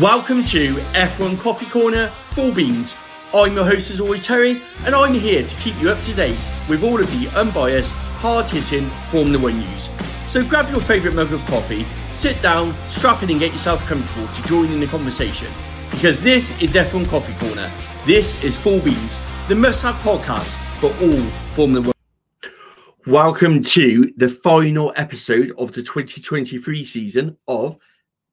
Welcome to F1 Coffee Corner Full Beans. I'm your host as always, Terry, and I'm here to keep you up to date with all of the unbiased, hard hitting Formula One news. So grab your favourite mug of coffee, sit down, strap in, and get yourself comfortable to join in the conversation. Because this is F1 Coffee Corner. This is Full Beans, the must have podcast for all Formula One. Welcome to the final episode of the 2023 season of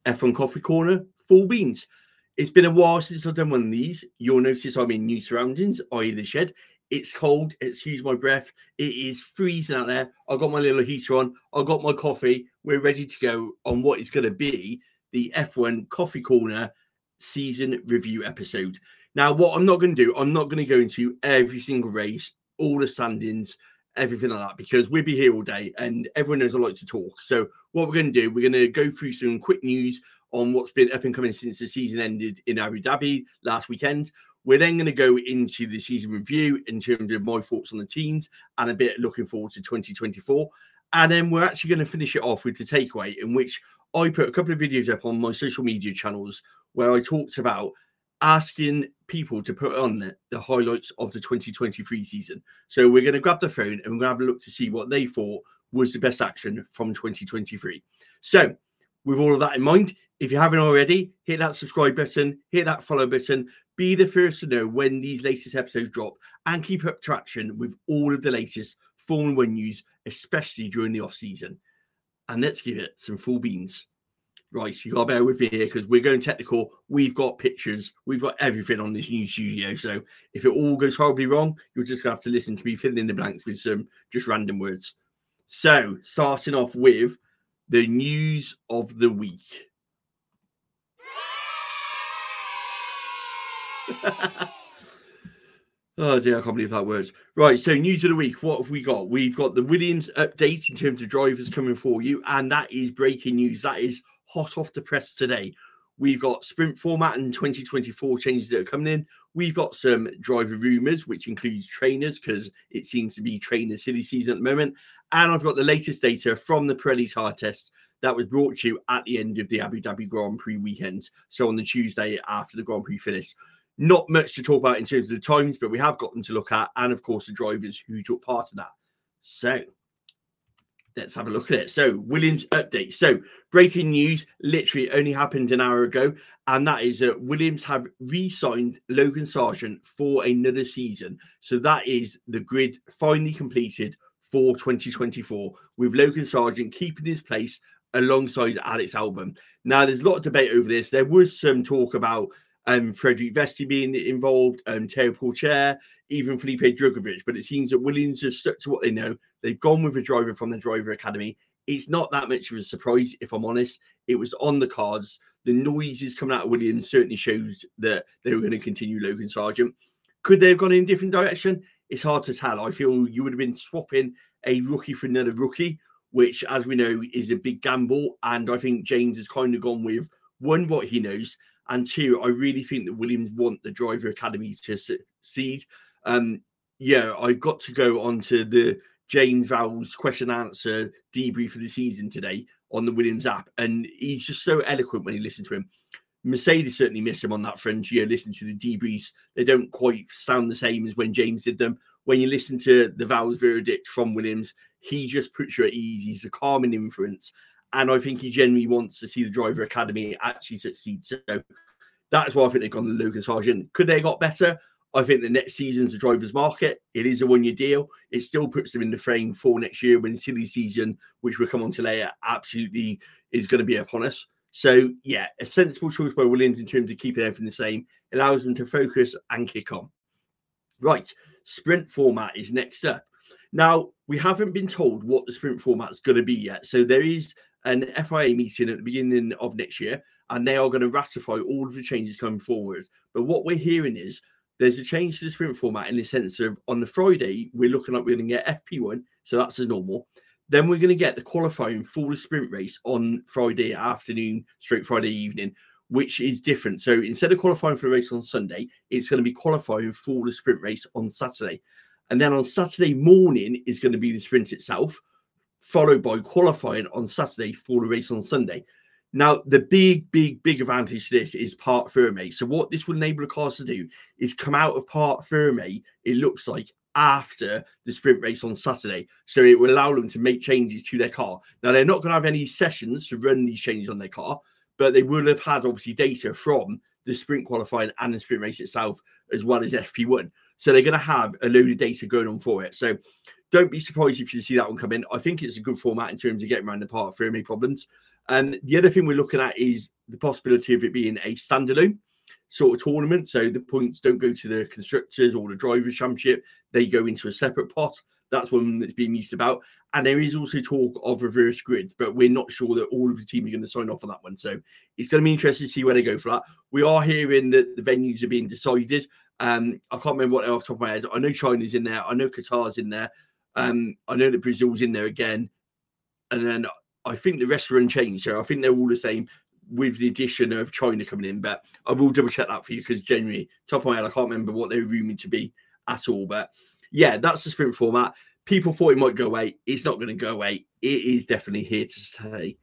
F1 Coffee Corner Full Beans. It's been a while since I've done one of these. You'll notice I'm in new surroundings, i.e., the shed. It's cold. Excuse my breath. It is freezing out there. I've got my little heater on. I've got my coffee. We're ready to go on what is going to be the F1 Coffee Corner season review episode. Now, what I'm not going to do, I'm not going to go into every single race, all the standings, everything like that, because we'll be here all day and everyone knows I like to talk. So, what we're going to do, we're going to go through some quick news on what's been up and coming since the season ended in Abu Dhabi last weekend. We're then going to go into the season review in terms of my thoughts on the teams and a bit looking forward to 2024. And then we're actually going to finish it off with the takeaway, in which I put a couple of videos up on my social media channels where I talked about asking people to put on the, the highlights of the 2023 season. So we're going to grab the phone and we're going to have a look to see what they thought was the best action from 2023. So, with all of that in mind, if you haven't already, hit that subscribe button, hit that follow button, be the first to know when these latest episodes drop, and keep up traction with all of the latest Formula One news, especially during the off season. And let's give it some full beans. Right, so you got to bear with me here because we're going technical. We've got pictures, we've got everything on this new studio. So if it all goes horribly wrong, you'll just have to listen to me filling in the blanks with some just random words. So, starting off with the news of the week. oh dear, I can't believe that words. Right, so news of the week. What have we got? We've got the Williams update in terms of drivers coming for you, and that is breaking news. That is hot off the press today. We've got sprint format and 2024 changes that are coming in. We've got some driver rumors, which includes trainers, because it seems to be trainer silly season at the moment. And I've got the latest data from the Pirelli tire test that was brought to you at the end of the Abu Dhabi Grand Prix weekend. So on the Tuesday after the Grand Prix finished. Not much to talk about in terms of the times, but we have got them to look at, and of course the drivers who took part in that. So let's have a look at it. So, Williams update. So, breaking news literally only happened an hour ago, and that is that Williams have re signed Logan Sargeant for another season. So, that is the grid finally completed for 2024 with Logan Sargeant keeping his place alongside Alex Albon. Now, there's a lot of debate over this. There was some talk about um, Frederik Vesti being involved, um, Teo Pourchaire, even Felipe Drugovich. But it seems that Williams have stuck to what they know. They've gone with a driver from the driver academy. It's not that much of a surprise, if I'm honest. It was on the cards. The noises coming out of Williams certainly shows that they were going to continue Logan Sargeant. Could they have gone in a different direction? It's hard to tell. I feel you would have been swapping a rookie for another rookie, which, as we know, is a big gamble. And I think James has kind of gone with one, what he knows, and two, I really think that Williams want the driver academies to succeed. Um, yeah, I got to go onto the James Vowles question answer debrief of the season today on the Williams app, and he's just so eloquent when you listen to him. Mercedes certainly miss him on that front. You know, listen to the debriefs; they don't quite sound the same as when James did them. When you listen to the Vowles verdict from Williams, he just puts you at ease. He's a calming influence, and I think he genuinely wants to see the driver academy actually succeed. So that is why I think they've gone to Lucas Sargeant. Could they have got better? I think the next season's a driver's market. It is a one year deal. It still puts them in the frame for next year when silly season, which we'll come on to later, absolutely is going to be upon us. So, yeah, a sensible choice by Williams in terms of keeping everything the same allows them to focus and kick on. Right, sprint format is next up. Now, we haven't been told what the sprint format is going to be yet. So, there is an FIA meeting at the beginning of next year, and they are going to ratify all of the changes coming forward. But what we're hearing is there's a change to the sprint format in the sense of on the Friday, we're looking like we're going to get FP1, so that's as normal. Then we're going to get the qualifying for the sprint race on Friday afternoon, straight Friday evening, which is different. So instead of qualifying for the race on Sunday, it's going to be qualifying for the sprint race on Saturday. And then on Saturday morning is going to be the sprint itself followed by qualifying on Saturday for the race on Sunday. Now, the big, big, big advantage to this is parc fermé. So, what this will enable the cars to do is come out of parc fermé, it looks like, after the sprint race on Saturday. So, it will allow them to make changes to their car. Now, they're not going to have any sessions to run these changes on their car, but they will have had obviously data from the sprint qualifying and the sprint race itself, as well as FP1. So, they're going to have a load of data going on for it. So, don't be surprised if you see that one come in. I think it's a good format in terms of getting around the parc fermé problems. And the other thing we're looking at is the possibility of it being a standalone sort of tournament. So the points don't go to the constructors or the drivers' championship, they go into a separate pot. That's one that's being used about. And there is also talk of reverse grids, but we're not sure that all of the teams are going to sign off on that one. So it's going to be interesting to see where they go for that. We are hearing that the venues are being decided. Um, I can't remember what they're off the top of my head. I know China's in there. I know Qatar's in there. Um, I know that Brazil's in there again. And then I think the rest are unchanged. So I think they're all the same with the addition of China coming in. But I will double check that for you because generally, top of my head, I can't remember what they were rumored to be at all. But yeah, that's the sprint format. People thought it might go away. It's not going to go away. It is definitely here to stay.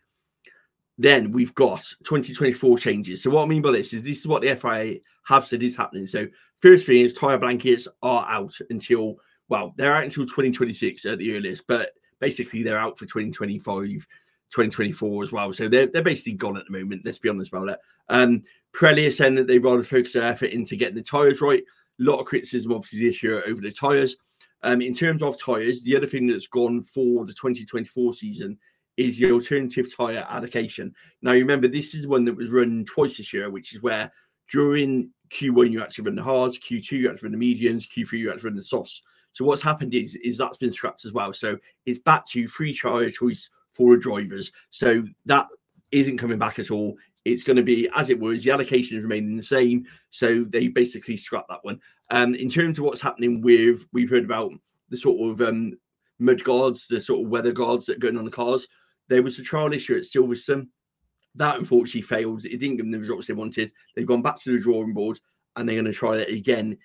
Then we've got 2024 changes. So what I mean by this is this is what the FIA have said is happening. So first thing is tire blankets are out until well, they're out until 2026 at the earliest, but basically they're out for 2025 2024 as well. So they're, they're basically gone at the moment. Let's be honest about it. Um, Pirelli are saying that they'd rather focus their effort into getting the tyres right. A lot of criticism, obviously, this year over the tyres. Um, in terms of tyres, the other thing that's gone for the 2024 season is the alternative tyre allocation. Now, remember, this is one that was run twice this year, which is where during Q1 you actually run the hards, Q2 you actually run the mediums, Q3 you actually run the softs. So what's happened is is that's been scrapped as well. So it's back to free tyre choice for drivers. So that isn't coming back at all. It's going to be as it was. The allocation is remaining the same. So they basically scrapped that one. Um, in terms of what's happening with, we've heard about the sort of um, mud guards, the sort of weather guards that are going on the cars. There was a trial issue at Silverstone. That unfortunately failed. It didn't give them the results they wanted. They've gone back to the drawing board and they're going to try that again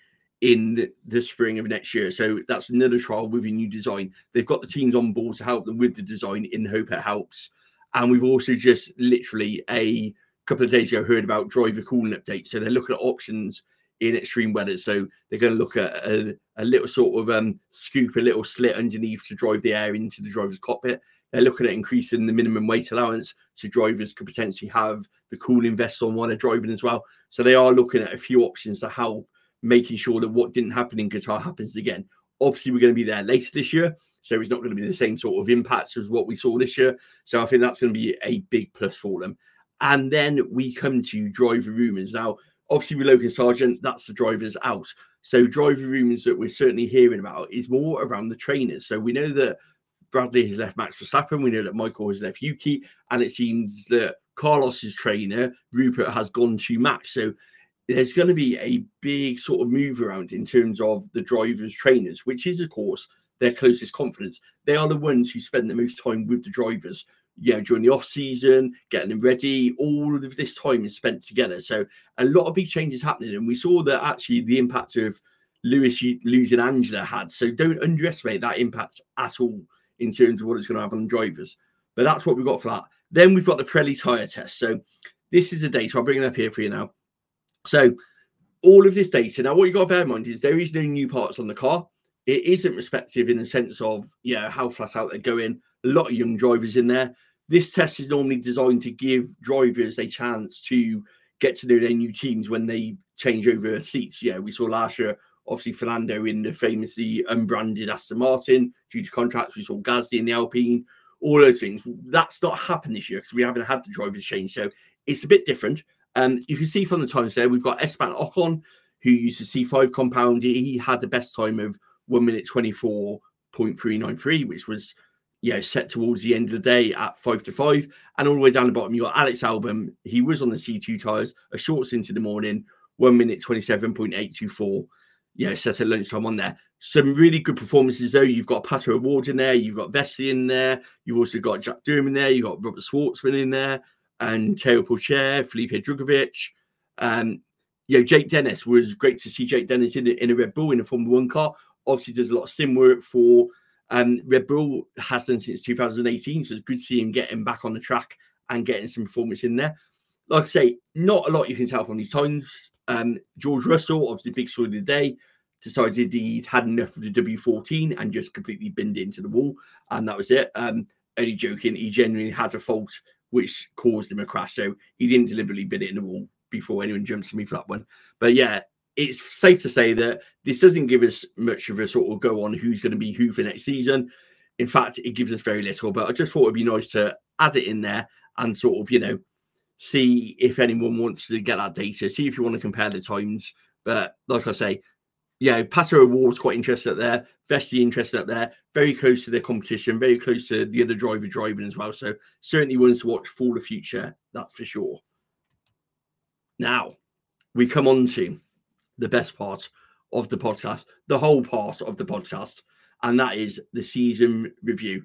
in the, spring of next year. So that's another trial with a new design. They've got the teams on board to help them with the design in the hope it helps. And we've also just literally a couple of days ago heard about driver cooling updates. So they're looking at options in extreme weather. So they're going to look at a, a little sort of um, scoop, a little slit underneath to drive the air into the driver's cockpit. They're looking at increasing the minimum weight allowance so drivers could potentially have the cooling vest on while they're driving as well. So they are looking at a few options to help making sure that what didn't happen in Qatar happens again. Obviously, we're going to be there later this year, so it's not going to be the same sort of impacts as what we saw this year. So I think that's going to be a big plus for them. And then we come to driver rumours. Now, obviously, with Logan Sargeant, that's the drivers out. So driver rumours that we're certainly hearing about is more around the trainers. So we know that Bradley has left Max Verstappen. We know that Michael has left Yuki, and it seems that Carlos's trainer Rupert has gone to Max. So there's going to be a big sort of move around in terms of the drivers' trainers, which is, of course, their closest confidence. They are the ones who spend the most time with the drivers, you know, during the off season, getting them ready. All of this time is spent together. So a lot of big changes happening, and we saw that actually the impact of Lewis losing Angela had. So don't underestimate that impact at all in terms of what it's going to have on drivers. But that's what we've got for that. Then we've got the Pirelli tyre test. So this is a date. I'll bring it up here for you now. So all of this data. Now, what you got to bear in mind is there is no new parts on the car. It isn't respective in the sense of yeah how flat out they're going. A lot of young drivers in there. This test is normally designed to give drivers a chance to get to know their new teams when they change over seats. Yeah, we saw last year, obviously Fernando in the famously unbranded Aston Martin due to contracts. We saw Gasly in the Alpine. All those things. That's not happened this year because we haven't had the drivers change. So it's a bit different. Um, you can see from the times there, we've got Esteban Ocon, who used the C5 compound. He had the best time of one minute 24.393, which was yeah, set towards the end of the day at five to five. And all the way down the bottom, you got Alex Albon. He was on the C2 tyres, a short stint in the morning, one minute 27.824. Yeah, set at lunchtime on there. Some really good performances, though. You've got Pato O'Ward in there, you've got Vesely in there, you've also got Jack Doohan in there, you've got Robert Shwartzman in there and Teo Pourchaire, Felipe Drugovich. Um, you know, Jake Dennis was great to see Jake Dennis in, in a Red Bull in a Formula One car. Obviously, does a lot of sim work for um, Red Bull, has done since 2018. So it's good to see him getting back on the track and getting some performance in there. Like I say, not a lot you can tell from these times. Um, George Russell, obviously big story of the day, decided he'd had enough of the W14 and just completely binned into the wall, and that was it. Um, only joking, he genuinely had a fault which caused him a crash, so he didn't deliberately bin it in the wall before anyone jumps to me for that one. But yeah, it's safe to say that this doesn't give us much of a sort of go on who's going to be who for next season. In fact, it gives us very little, but I just thought it'd be nice to add it in there and sort of, you know, see if anyone wants to get that data, see if you want to compare the times. But like I say, yeah, Pato O'Ward's quite interested up there. Vesti interested up there. Very close to their competition, very close to the other driver driving as well. So certainly ones to watch for the future, that's for sure. Now we come on to the best part of the podcast, the whole part of the podcast, and that is the season review.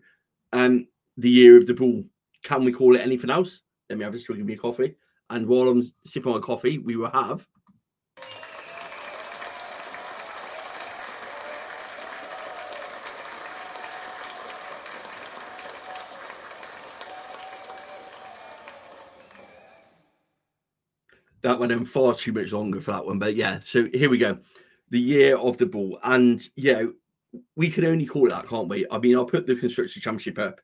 Um, the year of the bull. Can we call it anything else? Let me have a swig of my coffee. And while I'm sipping my coffee, we will have that went on far too much longer for that one. But yeah, so here we go. The year of the bull. And yeah, we can only call it that, can't we? I mean, I'll put the Constructors Championship up.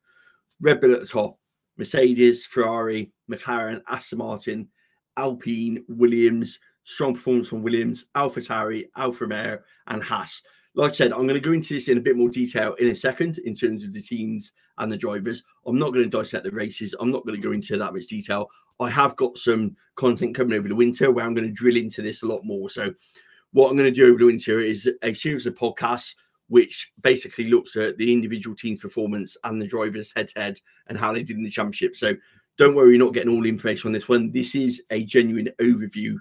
Red Bull at the top, Mercedes, Ferrari, McLaren, Aston Martin, Alpine, Williams, strong performance from Williams, Alpha Tauri, Alfa Romeo, and Haas. Like I said, I'm going to go into this in a bit more detail in a second in terms of the teams and the drivers. I'm not going to dissect the races. I'm not going to go into that much detail. I have got some content coming over the winter where I'm going to drill into this a lot more. So, what I'm going to do over the winter is a series of podcasts which basically looks at the individual team's performance and the drivers head to head and how they did in the championship. So, don't worry, you're not getting all the information on this one. This is a genuine overview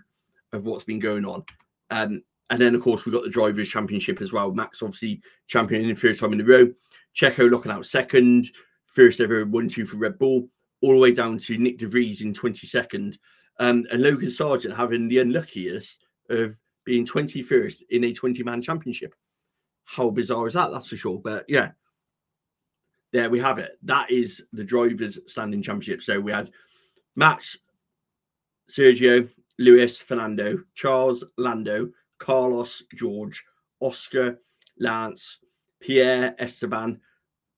of what's been going on. Um, and then, of course, we've got the Drivers' Championship as well. Max, obviously, champion in the first time in a row. Checo looking out second, first ever 1 2 for Red Bull all the way down to Nick de Vries in 22nd, um, and Logan Sargeant having the unluckiest of being 21st in a 20 man championship. How bizarre is that? That's for sure. But yeah, there we have it. That is the drivers' standing championship. So we had Max, Sergio, Lewis, Fernando, Charles, Lando, Carlos, George, Oscar, Lance, Pierre, Esteban,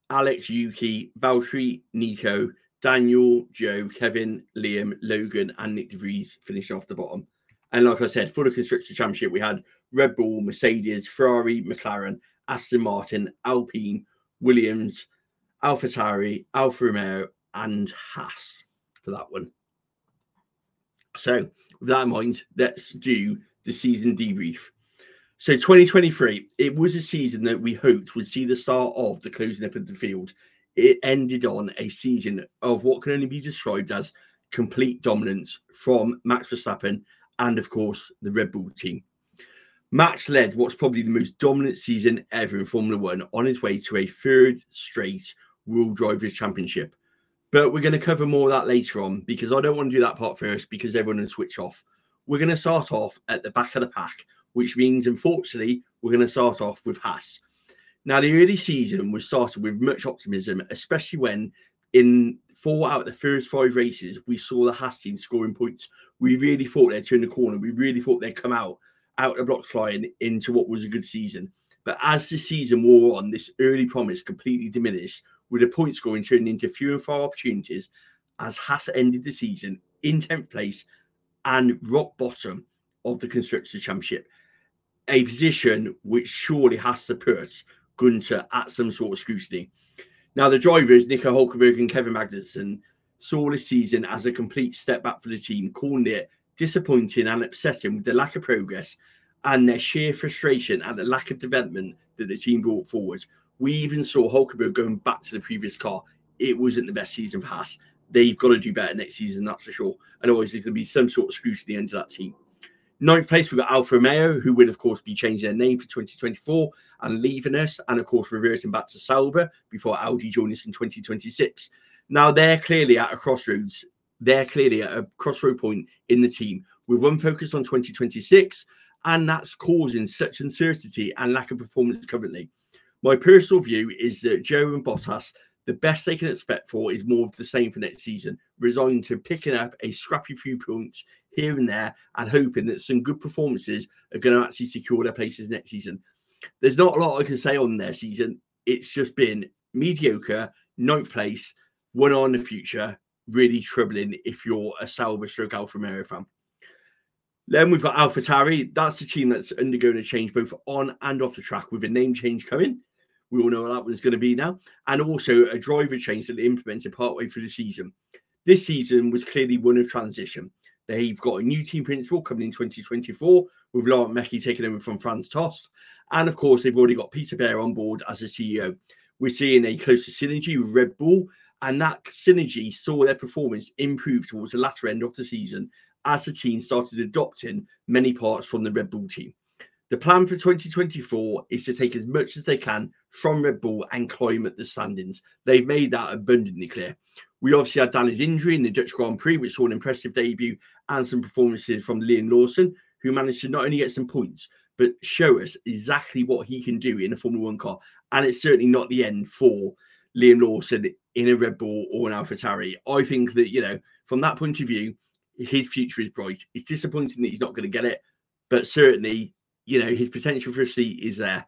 Alex, Yuki, Valtteri, Nico, Daniel, Zhou, Kevin, Liam, Logan, and Nick de Vries finishing off the bottom. And like I said, for the Constructor Championship, we had Red Bull, Mercedes, Ferrari, McLaren, Aston Martin, Alpine, Williams, AlphaTauri, Alfa Romeo, and Haas for that one. So, with that in mind, let's do the season debrief. So, 2023, it was a season that we hoped would see the start of the closing up of the field it ended on a season of what can only be described as complete dominance from Max Verstappen and, of course, the Red Bull team. Max led what's probably the most dominant season ever in Formula One on his way to a third straight World Drivers' Championship. But we're going to cover more of that later on because I don't want to do that part first because everyone will switch off. We're going to start off at the back of the pack, which means, unfortunately, we're going to start off with Haas. Now, the early season was started with much optimism, especially when in four out of the first five races, we saw the Haas team scoring points. We really thought they'd turn the corner. We really thought they'd come out out of block flying into what was a good season. But as the season wore on, this early promise completely diminished, with the point scoring turning into fewer and far opportunities as Haas ended the season in 10th place and rock bottom of the Constructors' Championship, a position which surely has to put Gunter at some sort of scrutiny. Now, the drivers, Nico Hulkenberg and Kevin Magnussen, saw this season as a complete step back for the team, calling it disappointing and upsetting with the lack of progress and their sheer frustration at the lack of development that the team brought forward. We even saw Hulkenberg going back to the previous car. It wasn't the best season for Haas. They've got to do better next season, that's for sure. And always there's going to be some sort of scrutiny into that team. Ninth place, we've got Alfa Romeo, who will, of course, be changing their name for 2024 and leaving us, and of course, reverting back to Sauber before Audi join us in 2026. Now, they're clearly at a crossroads. They're clearly at a crossroad point in the team with one focus on 2026, and that's causing such uncertainty and lack of performance currently. My personal view is that Zhou and Bottas, the best they can expect for is more of the same for next season, resigning to picking up a scrappy few points here and there and hoping that some good performances are going to actually secure their places next season. There's not a lot I can say on their season. It's just been mediocre, ninth place, one on the future, really troubling if you're a Sauber stroke Alfa Romeo fan. Then we've got AlphaTauri. That's the team that's undergoing a change both on and off the track with a name change coming. We all know what that one's going to be now. And also a driver change that they implemented partway through the season. This season was clearly one of transition. They've got a new team principal coming in 2024 with Laurent Mekies taking over from Franz Tost. And of course, they've already got Peter Bayer on board as the CEO. We're seeing a closer synergy with Red Bull, and that synergy saw their performance improve towards the latter end of the season as the team started adopting many parts from the Red Bull team. The plan for 2024 is to take as much as they can from Red Bull and climb at the standings. They've made that abundantly clear. We obviously had Danny's injury in the Dutch Grand Prix, which saw an impressive debut and some performances from Liam Lawson, who managed to not only get some points, but show us exactly what he can do in a Formula One car. And it's certainly not the end for Liam Lawson in a Red Bull or an AlphaTauri. I think that, you know, from that point of view, his future is bright. It's disappointing that he's not going to get it, but certainly, you know, his potential for a seat is there.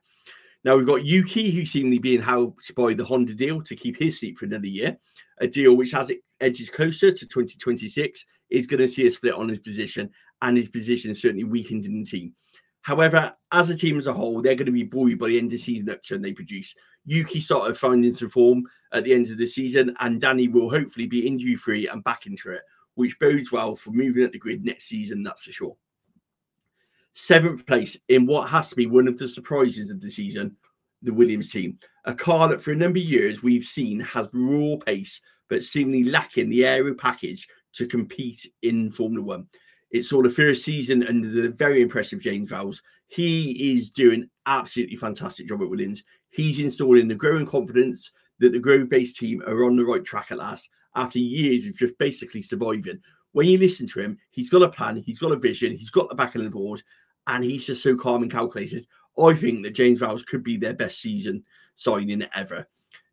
Now we've got Yuki, who's seemingly being helped by the Honda deal to keep his seat for another year, a deal which, has it edges closer to 2026, is going to see a split on his position, and his position is certainly weakened in the team. However, as a team as a whole, they're going to be buoyed by the end of season upturn they produce. Yuki started finding some form at the end of the season, and Danny will hopefully be injury free and back into it, which bodes well for moving at the grid next season, that's for sure. Seventh place in what has to be one of the surprises of the season, the Williams team. A car that for a number of years we've seen has raw pace, but seemingly lacking the aero package to compete in Formula One. It's all the first season under the very impressive James Vowles. He is doing absolutely fantastic job at Williams. He's installing the growing confidence that the Grove based team are on the right track at last after years of just basically surviving. When you listen to him, he's got a plan, he's got a vision, he's got the back of the board, and he's just so calm and calculated. I think that James Vowles could be their best season signing ever.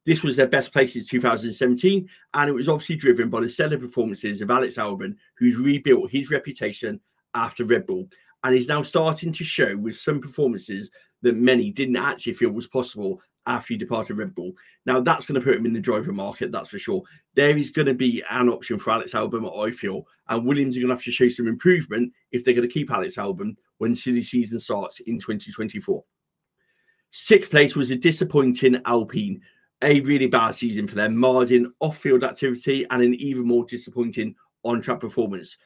This was their best place since 2017, and it was obviously driven by the stellar performances of Alex Albon, who's rebuilt his reputation after Red Bull and is now starting to show with some performances that many didn't actually feel was possible after he departed Red Bull. Now that's going to put him in the driver market, that's for sure. There is going to be an option for Alex Albon, I feel, and Williams are going to have to show some improvement if they're going to keep Alex Albon when silly season starts in 2024. Sixth place was a disappointing Alpine a really bad season for them, marred in off field activity and an even more disappointing on track performance.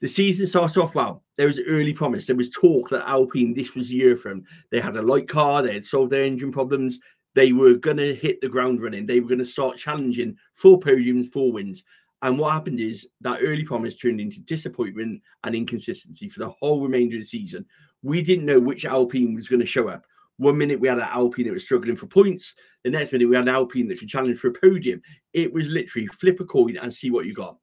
The season started off well. There was early promise. There was talk that Alpine, this was the year for them. They had a light car, they had solved their engine problems. They were going to hit the ground running. They were going to start challenging for podiums, for wins. And what happened is that early promise turned into disappointment and inconsistency for the whole remainder of the season. We didn't know which Alpine was going to show up. One minute we had an Alpine that was struggling for points. The next minute we had an Alpine that could challenge for a podium. It was literally flip a coin and see what you got.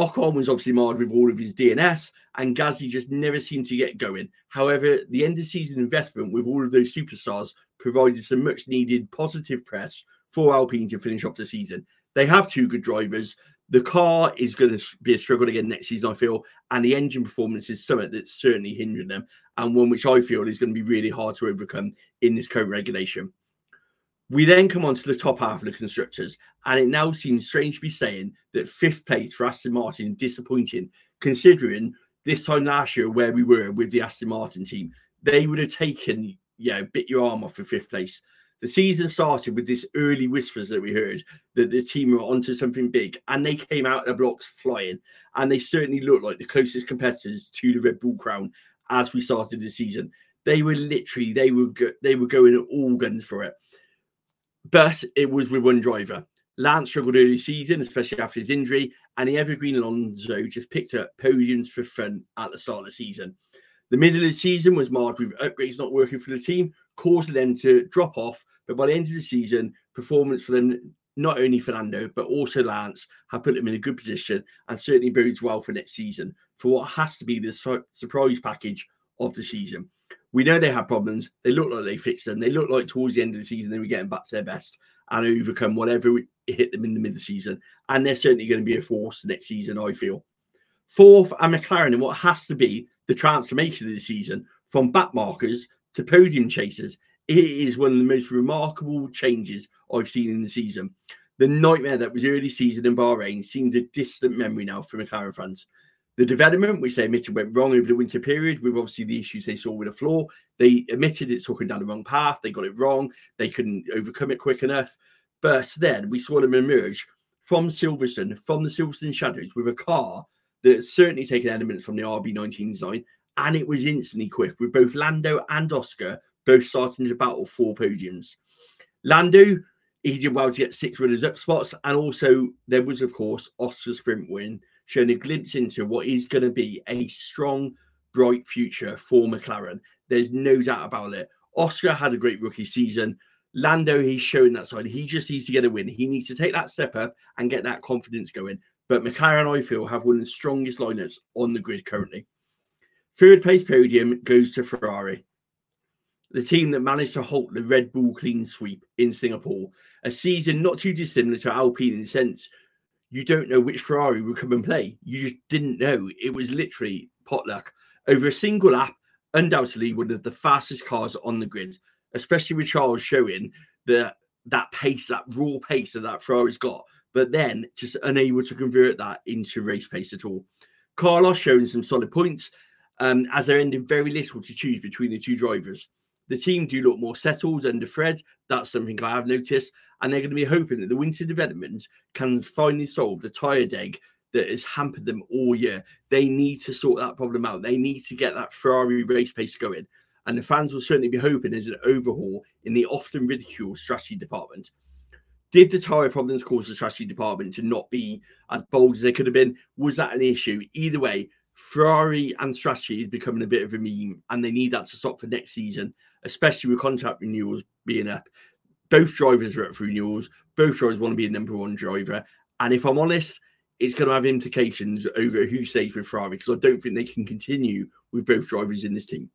Ocon was obviously marred with all of his DNS, and Gasly just never seemed to get going. However, the end of season investment with all of those superstars provided some much needed positive press for Alpine to finish off the season. They have two good drivers. The car is going to be a struggle again next season, I feel, and the engine performance is something that's certainly hindering them, and one which I feel is going to be really hard to overcome in this current regulation. We then come on to the top half of the constructors, and it now seems strange to be saying that fifth place for Aston Martin is disappointing, considering this time last year where we were with the Aston Martin team. They would have taken, yeah, bit your arm off for fifth place. The season started with this early whispers that we heard that the team were onto something big, and they came out of the blocks flying. And they certainly looked like the closest competitors to the Red Bull crown as we started the season. They were literally they were go- they were going all guns for it, but it was with one driver. Lance struggled early season, especially after his injury, and the evergreen Alonso just picked up podiums for fun at the start of the season. The middle of the season was marked with upgrades not working for the team, causing them to drop off. But by the end of the season, performance for them, not only Fernando, but also Lance, have put them in a good position and certainly bodes well for next season for what has to be the su- surprise package of the season. We know they have problems. They look like they fixed them. They look like towards the end of the season they were getting back to their best and overcome whatever hit them in the mid season, and they're certainly going to be a force next season. I feel fourth and McLaren in what has to be the transformation of the season from backmarkers to podium chasers. It is one of the most remarkable changes I've seen in the season. The nightmare that was early season in Bahrain seems a distant memory now for McLaren fans. The development, which they admitted went wrong over the winter period, with obviously the issues they saw with the floor, they admitted it's them down the wrong path. They got it wrong. They couldn't overcome it quick enough. But then we saw them emerge from Silverstone, from the Silverstone shadows, with a car that certainly taken elements from the RB19 design, and it was instantly quick, with both Lando and Oscar both starting to battle for podiums. Lando, he did well to get six runners up spots, and also there was, of course, Oscar's sprint win showing a glimpse into what is going to be a strong, bright future for McLaren. There's no doubt about it. Oscar had a great rookie season. Lando, he's shown that side. He just needs to get a win. He needs to take that step up and get that confidence going. But McLaren, I feel, have one of the strongest lineups on the grid currently. Third place podium goes to Ferrari, the team that managed to halt the Red Bull clean sweep in Singapore. A season not too dissimilar to Alpine in the sense you don't know which Ferrari will come and play. You just didn't know. It was literally potluck. Over a single lap, undoubtedly one of the fastest cars on the grid, especially with Charles showing the that pace, that raw pace that that Ferrari's got, but then just unable to convert that into race pace at all. Carlos showing some solid points um, as there ended very little to choose between the two drivers. The team do look more settled under Fred. That's something I have noticed. And they're going to be hoping that the winter development can finally solve the tyre deg that has hampered them all year. They need to sort that problem out. They need to get that Ferrari race pace going. And the fans will certainly be hoping there's an overhaul in the often ridiculed strategy department. Did the tyre problems cause the strategy department to not be as bold as they could have been? Was that an issue? Either way, Ferrari and strategy is becoming a bit of a meme, and they need that to stop for next season, especially with contract renewals being up. Both drivers are up for renewals. Both drivers want to be a number one driver. And if I'm honest, it's going to have implications over who stays with Ferrari because I don't think they can continue with both drivers in this team.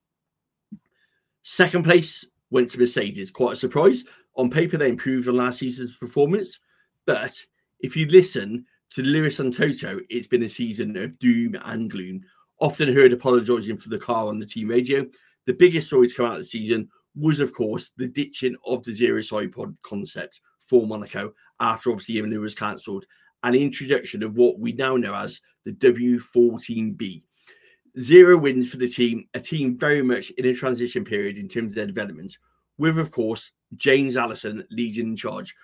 Second place went to Mercedes. Quite a surprise. On paper, they improved on last season's performance. But if you listen to Lewis and Toto, it's been a season of doom and gloom. Often heard apologising for the car on the team radio. The biggest story to come out of the season was, of course, the ditching of the zero pod concept for Monaco after obviously Imola was cancelled, and introduction of what we now know as the W14B. Zero wins for the team, a team very much in a transition period in terms of their development, with, of course, James Allison leading in charge,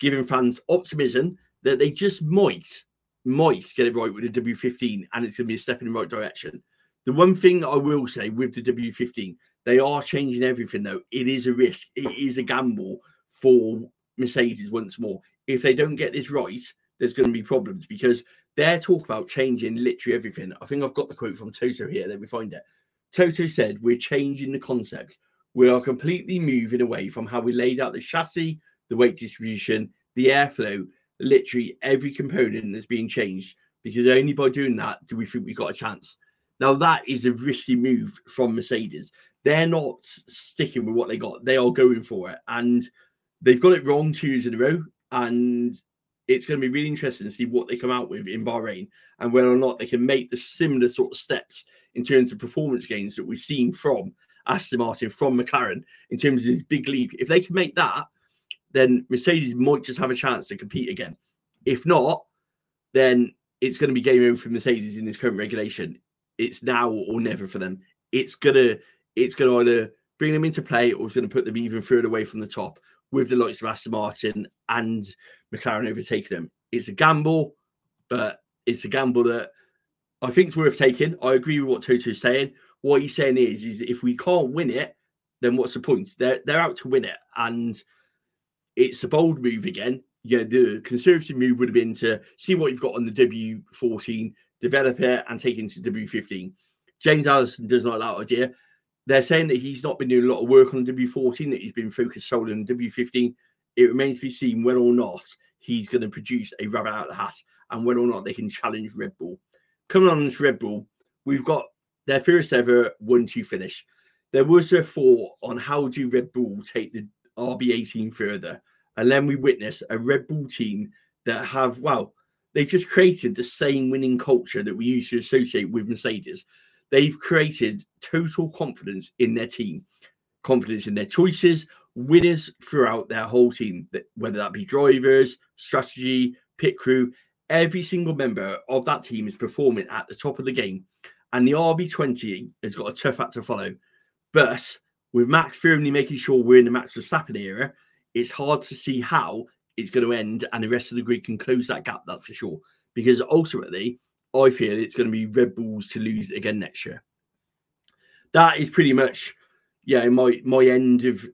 giving fans optimism that they just might, might get it right with the W15 and it's going to be a step in the right direction. The one thing I will say with the W15, they are changing everything though. It is a risk, it is a gamble for Mercedes once more. If they don't get this right, there's going to be problems because they're talking about changing literally everything. I think I've got the quote from Toto here. Let me find it. Toto said, We're changing the concept. We are completely moving away from how we laid out the chassis, the weight distribution, the airflow, literally every component that's being changed because only by doing that do we think we've got a chance. Now that is a risky move from Mercedes. They're not sticking with what they got. They are going for it, and they've got it wrong two years in a row. And it's going to be really interesting to see what they come out with in Bahrain and whether or not they can make the similar sort of steps in terms of performance gains that we've seen from Aston Martin, from McLaren, in terms of this big leap. If they can make that, then Mercedes might just have a chance to compete again. If not, then it's going to be game over for Mercedes in this current regulation. It's now or never for them. It's gonna it's gonna either bring them into play or it's to put them even further away from the top with the likes of Aston Martin and McLaren overtaking them. It's a gamble, but it's a gamble that I think is worth taking. I agree with what Toto's saying. What he's saying is, is if we can't win it, then what's the point? They're they're out to win it, and it's a bold move again. Yeah, the conservative move would have been to see what you've got on the W14, develop it, and take it into W15. James Allison does not like that idea. They're saying that he's not been doing a lot of work on W14, that he's been focused solely on W15. It remains to be seen whether or not he's going to produce a rabbit out of the hat and whether or not they can challenge Red Bull. Coming on to Red Bull, we've got their first ever 1 2 finish. There was a thought on how do Red Bull take the RB18 further. And then we witness a Red Bull team that have, well, they've just created the same winning culture that we used to associate with Mercedes. They've created total confidence in their team, confidence in their choices, winners throughout their whole team, whether that be drivers, strategy, pit crew. Every single member of that team is performing at the top of the game. And the RB20 has got a tough act to follow. But with Max firmly making sure we're in the Max Verstappen era, it's hard to see how it's going to end and the rest of the grid can close that gap, that's for sure. Because ultimately, I feel it's going to be Red Bulls to lose again next year. That is pretty much, yeah, my my end of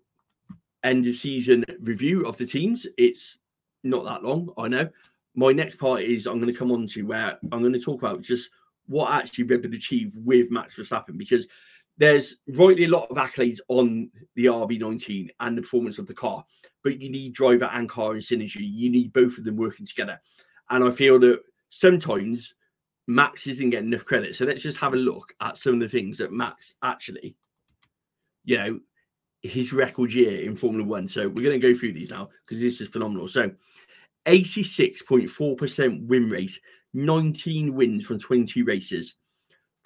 end of season review of the teams. It's not that long, I know. My next part is I'm going to come on to where I'm going to talk about just what actually Red Bull achieved with Max Verstappen because there's rightly a lot of accolades on the RB19 and the performance of the car, but you need driver and car and synergy. You need both of them working together. And I feel that sometimes Max isn't getting enough credit. So let's just have a look at some of the things that Max actually, you know, his record year in Formula One. So we're going to go through these now because this is phenomenal. So 86.4% win rate, 19 wins from 20 races.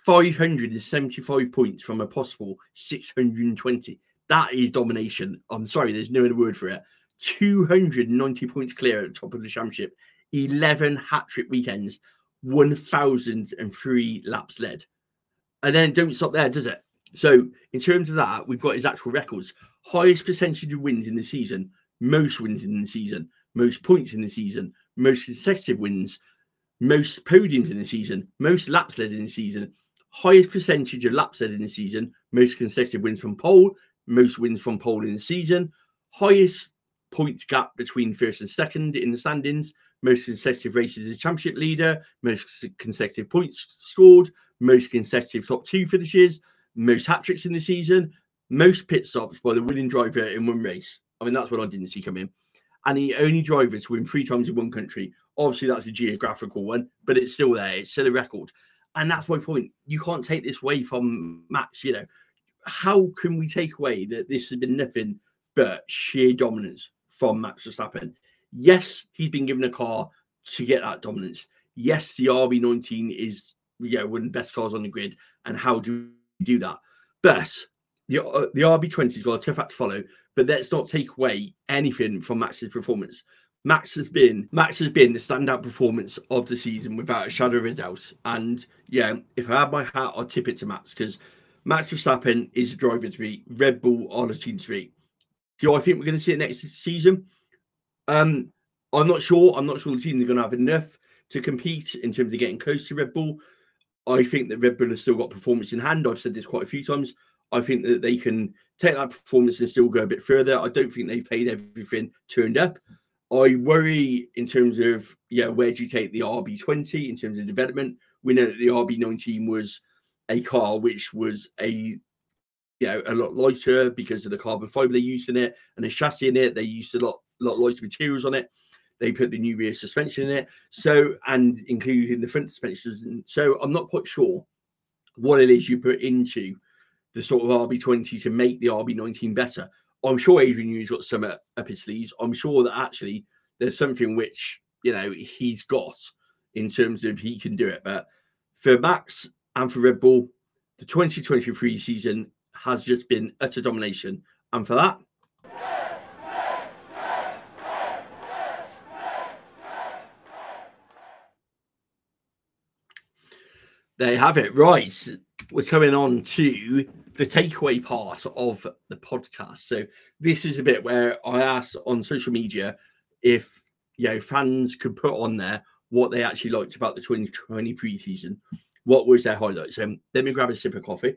575 points from a possible 620. That is domination. I'm sorry, there's no other word for it. 290 points clear at the top of the championship, 11 hat trick weekends, 1,003 laps led. And then don't stop there, does it? So, in terms of that, we've got his actual records highest percentage of wins in the season, most wins in the season, most points in the season, most consecutive wins, most podiums in the season, most laps led in the season, highest percentage of laps led in the season, most consecutive wins from pole, most wins from pole in the season, highest points gap between first and second in the standings, most consecutive races as championship leader, most consecutive points scored, most consecutive top two finishes, most hat tricks in the season, most pit stops by the winning driver in one race. I mean, that's what I didn't see coming. And the only drivers to win three times in one country. Obviously, that's a geographical one, but it's still there. It's still a record. And that's my point. You can't take this away from Max. You know, how can we take away that this has been nothing but sheer dominance from Max Verstappen? Yes, he's been given a car to get that dominance. Yes, the RB19 is yeah one of the best cars on the grid. And how do we do that? But the uh, the RB20's got a tough act to follow. But let's not take away anything from Max's performance. Max has been Max has been the standout performance of the season without a shadow of a doubt. And yeah, if I had my hat, I'd tip it to Max because Max Verstappen is a driver to beat. Red Bull are the team to beat. Do I think we're going to see it next season? Um, I'm not sure. I'm not sure the team are going to have enough to compete in terms of getting close to Red Bull. I think that Red Bull has still got performance in hand. I've said this quite a few times. I think that they can take that performance and still go a bit further. I don't think they've played everything turned up. I worry in terms of yeah, where do you take the RB20 in terms of development? We know that the RB19 was a car which was a you know a lot lighter because of the carbon fiber they used in it and the chassis in it. They used a lot lot lighter materials on it. They put the new rear suspension in it, so and including the front suspension. So I'm not quite sure what it is you put into the sort of RB20 to make the RB19 better. I'm sure Adrian Newey's got some up his sleeves. I'm sure that actually there's something which you know he's got in terms of he can do it. But for Max and for Red Bull, the 2023 season has just been utter domination, and for that. There you have it. Right. We're coming on to the takeaway part of the podcast. So this is a bit where I asked on social media if you know fans could put on there what they actually liked about the 2023 season. What was their highlights? So let me grab a sip of coffee.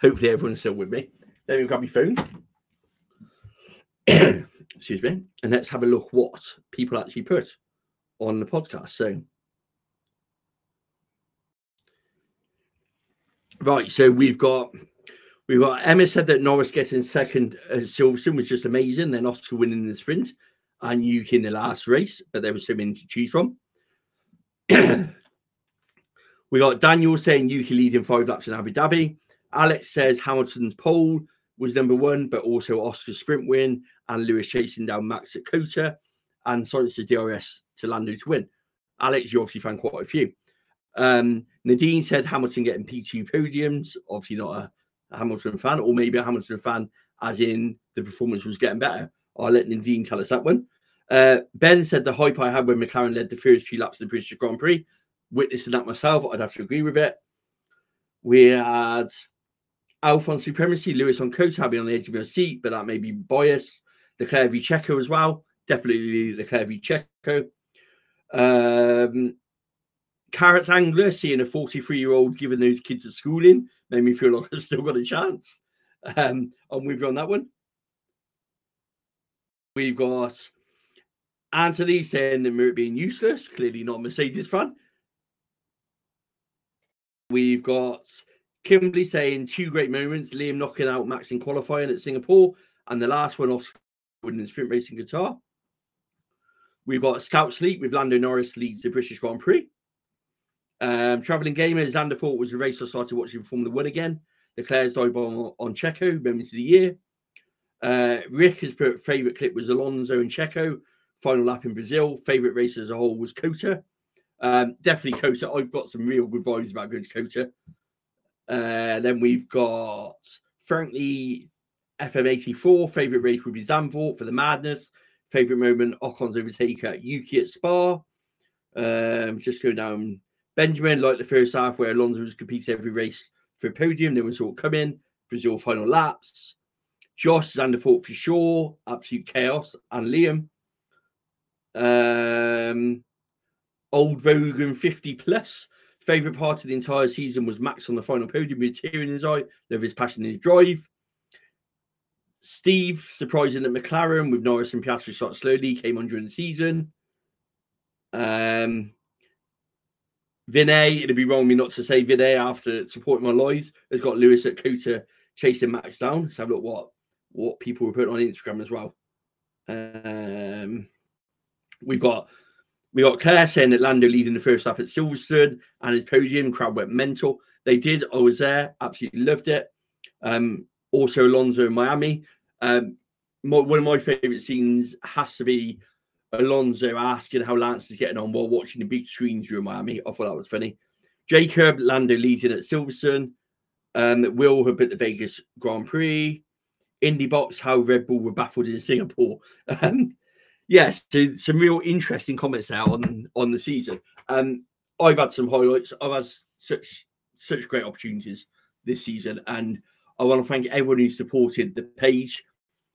Hopefully everyone's still with me. Let me grab my phone. Excuse me. And let's have a look what people actually put on the podcast. So Right, so we've got we've got Emma said that Norris getting second uh, Silverstone was just amazing. Then Oscar winning the sprint and Yuki in the last race, but there was so many to choose from. we got Daniel saying Yuki leading five laps in Abu Dhabi. Alex says Hamilton's pole was number one, but also Oscar's sprint win and Lewis chasing down Max at COTA and Sainz's DRS to Lando to win. Alex, you obviously found quite a few. Um, Nadine said Hamilton getting P2 podiums. Obviously, not a, a, Hamilton fan, or maybe a Hamilton fan, as in the performance was getting better. I'll let Nadine tell us that one. Uh, ben said the hype I had when McLaren led the first few laps of the British Grand Prix. Witnessing that myself, I'd have to agree with it. We had Alphonse Supremacy, Lewis on having on the edge of your seat, but that may be bias. Leclerc v Checo as well. Definitely Leclerc v Checo. Um, Carrot Angler, seeing a 43 year old giving those kids a schooling, made me feel like I've still got a chance. Um, I'm with you on that one. We've got Anthony saying that Merritt being useless, clearly not Mercedes fan. We've got Kimberly saying two great moments Liam knocking out Max in qualifying at Singapore, and the last one off winning sprint racing Qatar. We've got Scout Sleep with Lando Norris leads the British Grand Prix. Um, Traveling Gamer, Zandvoort was the race I started watching Formula One again. Leclerc's dive on, on Checo, moment of the year. Uh, Rick put favourite clip was Alonso and Checo. Final lap in Brazil. Favourite race as a whole was COTA. Um, definitely COTA. I've got some real good vibes about going to COTA. Uh, then we've got frankly FM84. Favourite race would be Zandvoort for the madness. Favourite moment, Ocon's overtake at Yuki at Spa. Um, just go down Benjamin, like the first half where Alonso was competing every race for a podium. Saw it come in. Brazil final laps. Josh Zandvoort for sure. Absolute chaos. And Liam. Um, Old Bogan 50 plus. Favorite part of the entire season was Max on the final podium with tear in his eye. Love his passion in his drive. Steve, surprising that McLaren with Norris and Piastri start slowly, came on during the season. Um, Vinay, it'd be wrong me not to say Vinay after supporting my lies, has got Lewis at COTA chasing Max down. Let's have a look what what people were putting on Instagram as well. Um, we've got we got Claire saying that Lando leading the first lap at Silverstone and his podium crowd went mental. They did. I was there, absolutely loved it. Um, also Alonso in Miami. Um, my, one of my favorite scenes has to be Alonso asking how Lance is getting on while watching the big screens during Miami. I thought that was funny. Jacob Lando leading at Silverstone. Um, Will have at the Vegas Grand Prix. Indy Box, how Red Bull were baffled in Singapore. Um, yes, so some real interesting comments there on on the season. Um, I've had some highlights. I've had such such great opportunities this season, and I want to thank everyone who supported the page.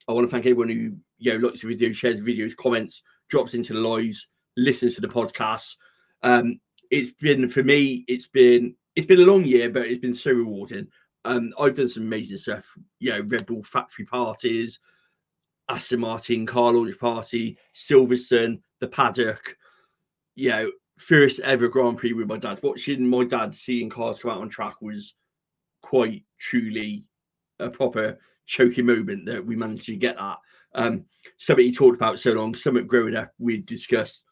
I want to thank everyone who you know looks at videos, shares videos, comments, drops into the lives, listens to the podcast. Um, it's been for me, it's been it's been a long year, but it's been so rewarding. Um, I've done some amazing stuff, you know, Red Bull factory parties, Aston Martin car launch party, Silverstone, the paddock, you know, first ever Grand Prix with my dad. Watching my dad seeing cars come out on track was quite truly a proper choking moment that we managed to get that. Um, something he talked about so long, something growing up we discussed,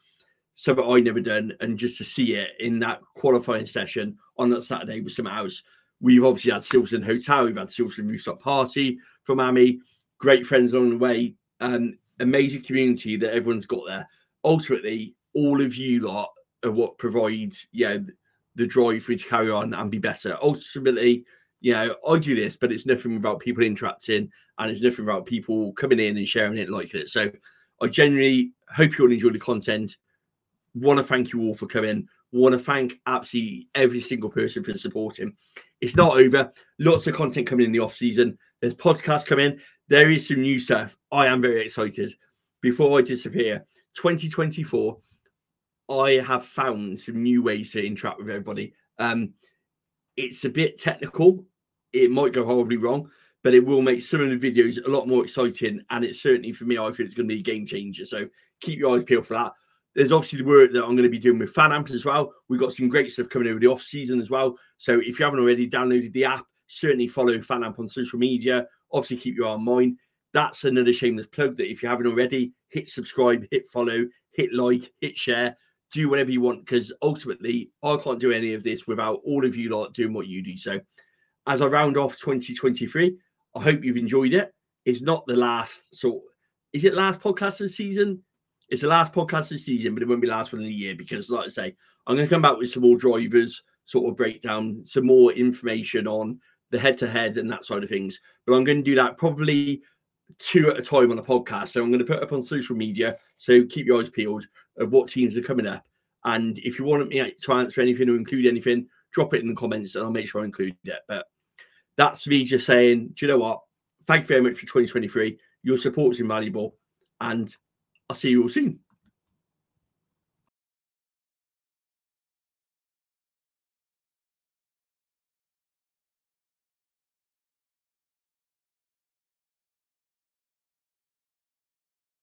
something I never done, and just to see it in that qualifying session on that Saturday with something else. We've obviously had Silverstone Hotel, we've had Silverstone Rooftop Party from Amy, great friends along the way, um, amazing community that everyone's got there. Ultimately, all of you lot are what provides, yeah, the drive for you to carry on and be better. Ultimately, you know, I do this, but it's nothing without people interacting and it's nothing without people coming in and sharing it like it. So I genuinely hope you all enjoy the content. Want to thank you all for coming. Want to thank absolutely every single person for supporting. It's not over. Lots of content coming in the off season. There's podcasts coming. There is some new stuff. I am very excited. Before I disappear, 2024, I have found some new ways to interact with everybody. Um, it's a bit technical. It might go horribly wrong, but it will make some of the videos a lot more exciting. And it's certainly for me, I feel it's going to be a game changer. So keep your eyes peeled for that. There's obviously the work that I'm going to be doing with FanAmp as well. We've got some great stuff coming over the off season as well. So if you haven't already downloaded the app, certainly follow FanAmp on social media. Obviously, keep your eye on mine. That's another shameless plug that if you haven't already, hit subscribe, hit follow, hit like, hit share do whatever you want because ultimately I can't do any of this without all of you lot doing what you do. So as I round off 2023, I hope you've enjoyed it. It's not the last sort. Is it last podcast of the season? It's the last podcast of the season, but it won't be last one in the year because, like I say, I'm going to come back with some more drivers sort of breakdown, some more information on the head to head and that side of things. But I'm going to do that probably two at a time on the podcast. So I'm going to put up on social media. So keep your eyes peeled of what teams are coming up. And if you want me to answer anything or include anything, drop it in the comments and I'll make sure I include it. But that's me just saying, do you know what? Thank you very much for 2023. Your support is invaluable. And I'll see you all soon.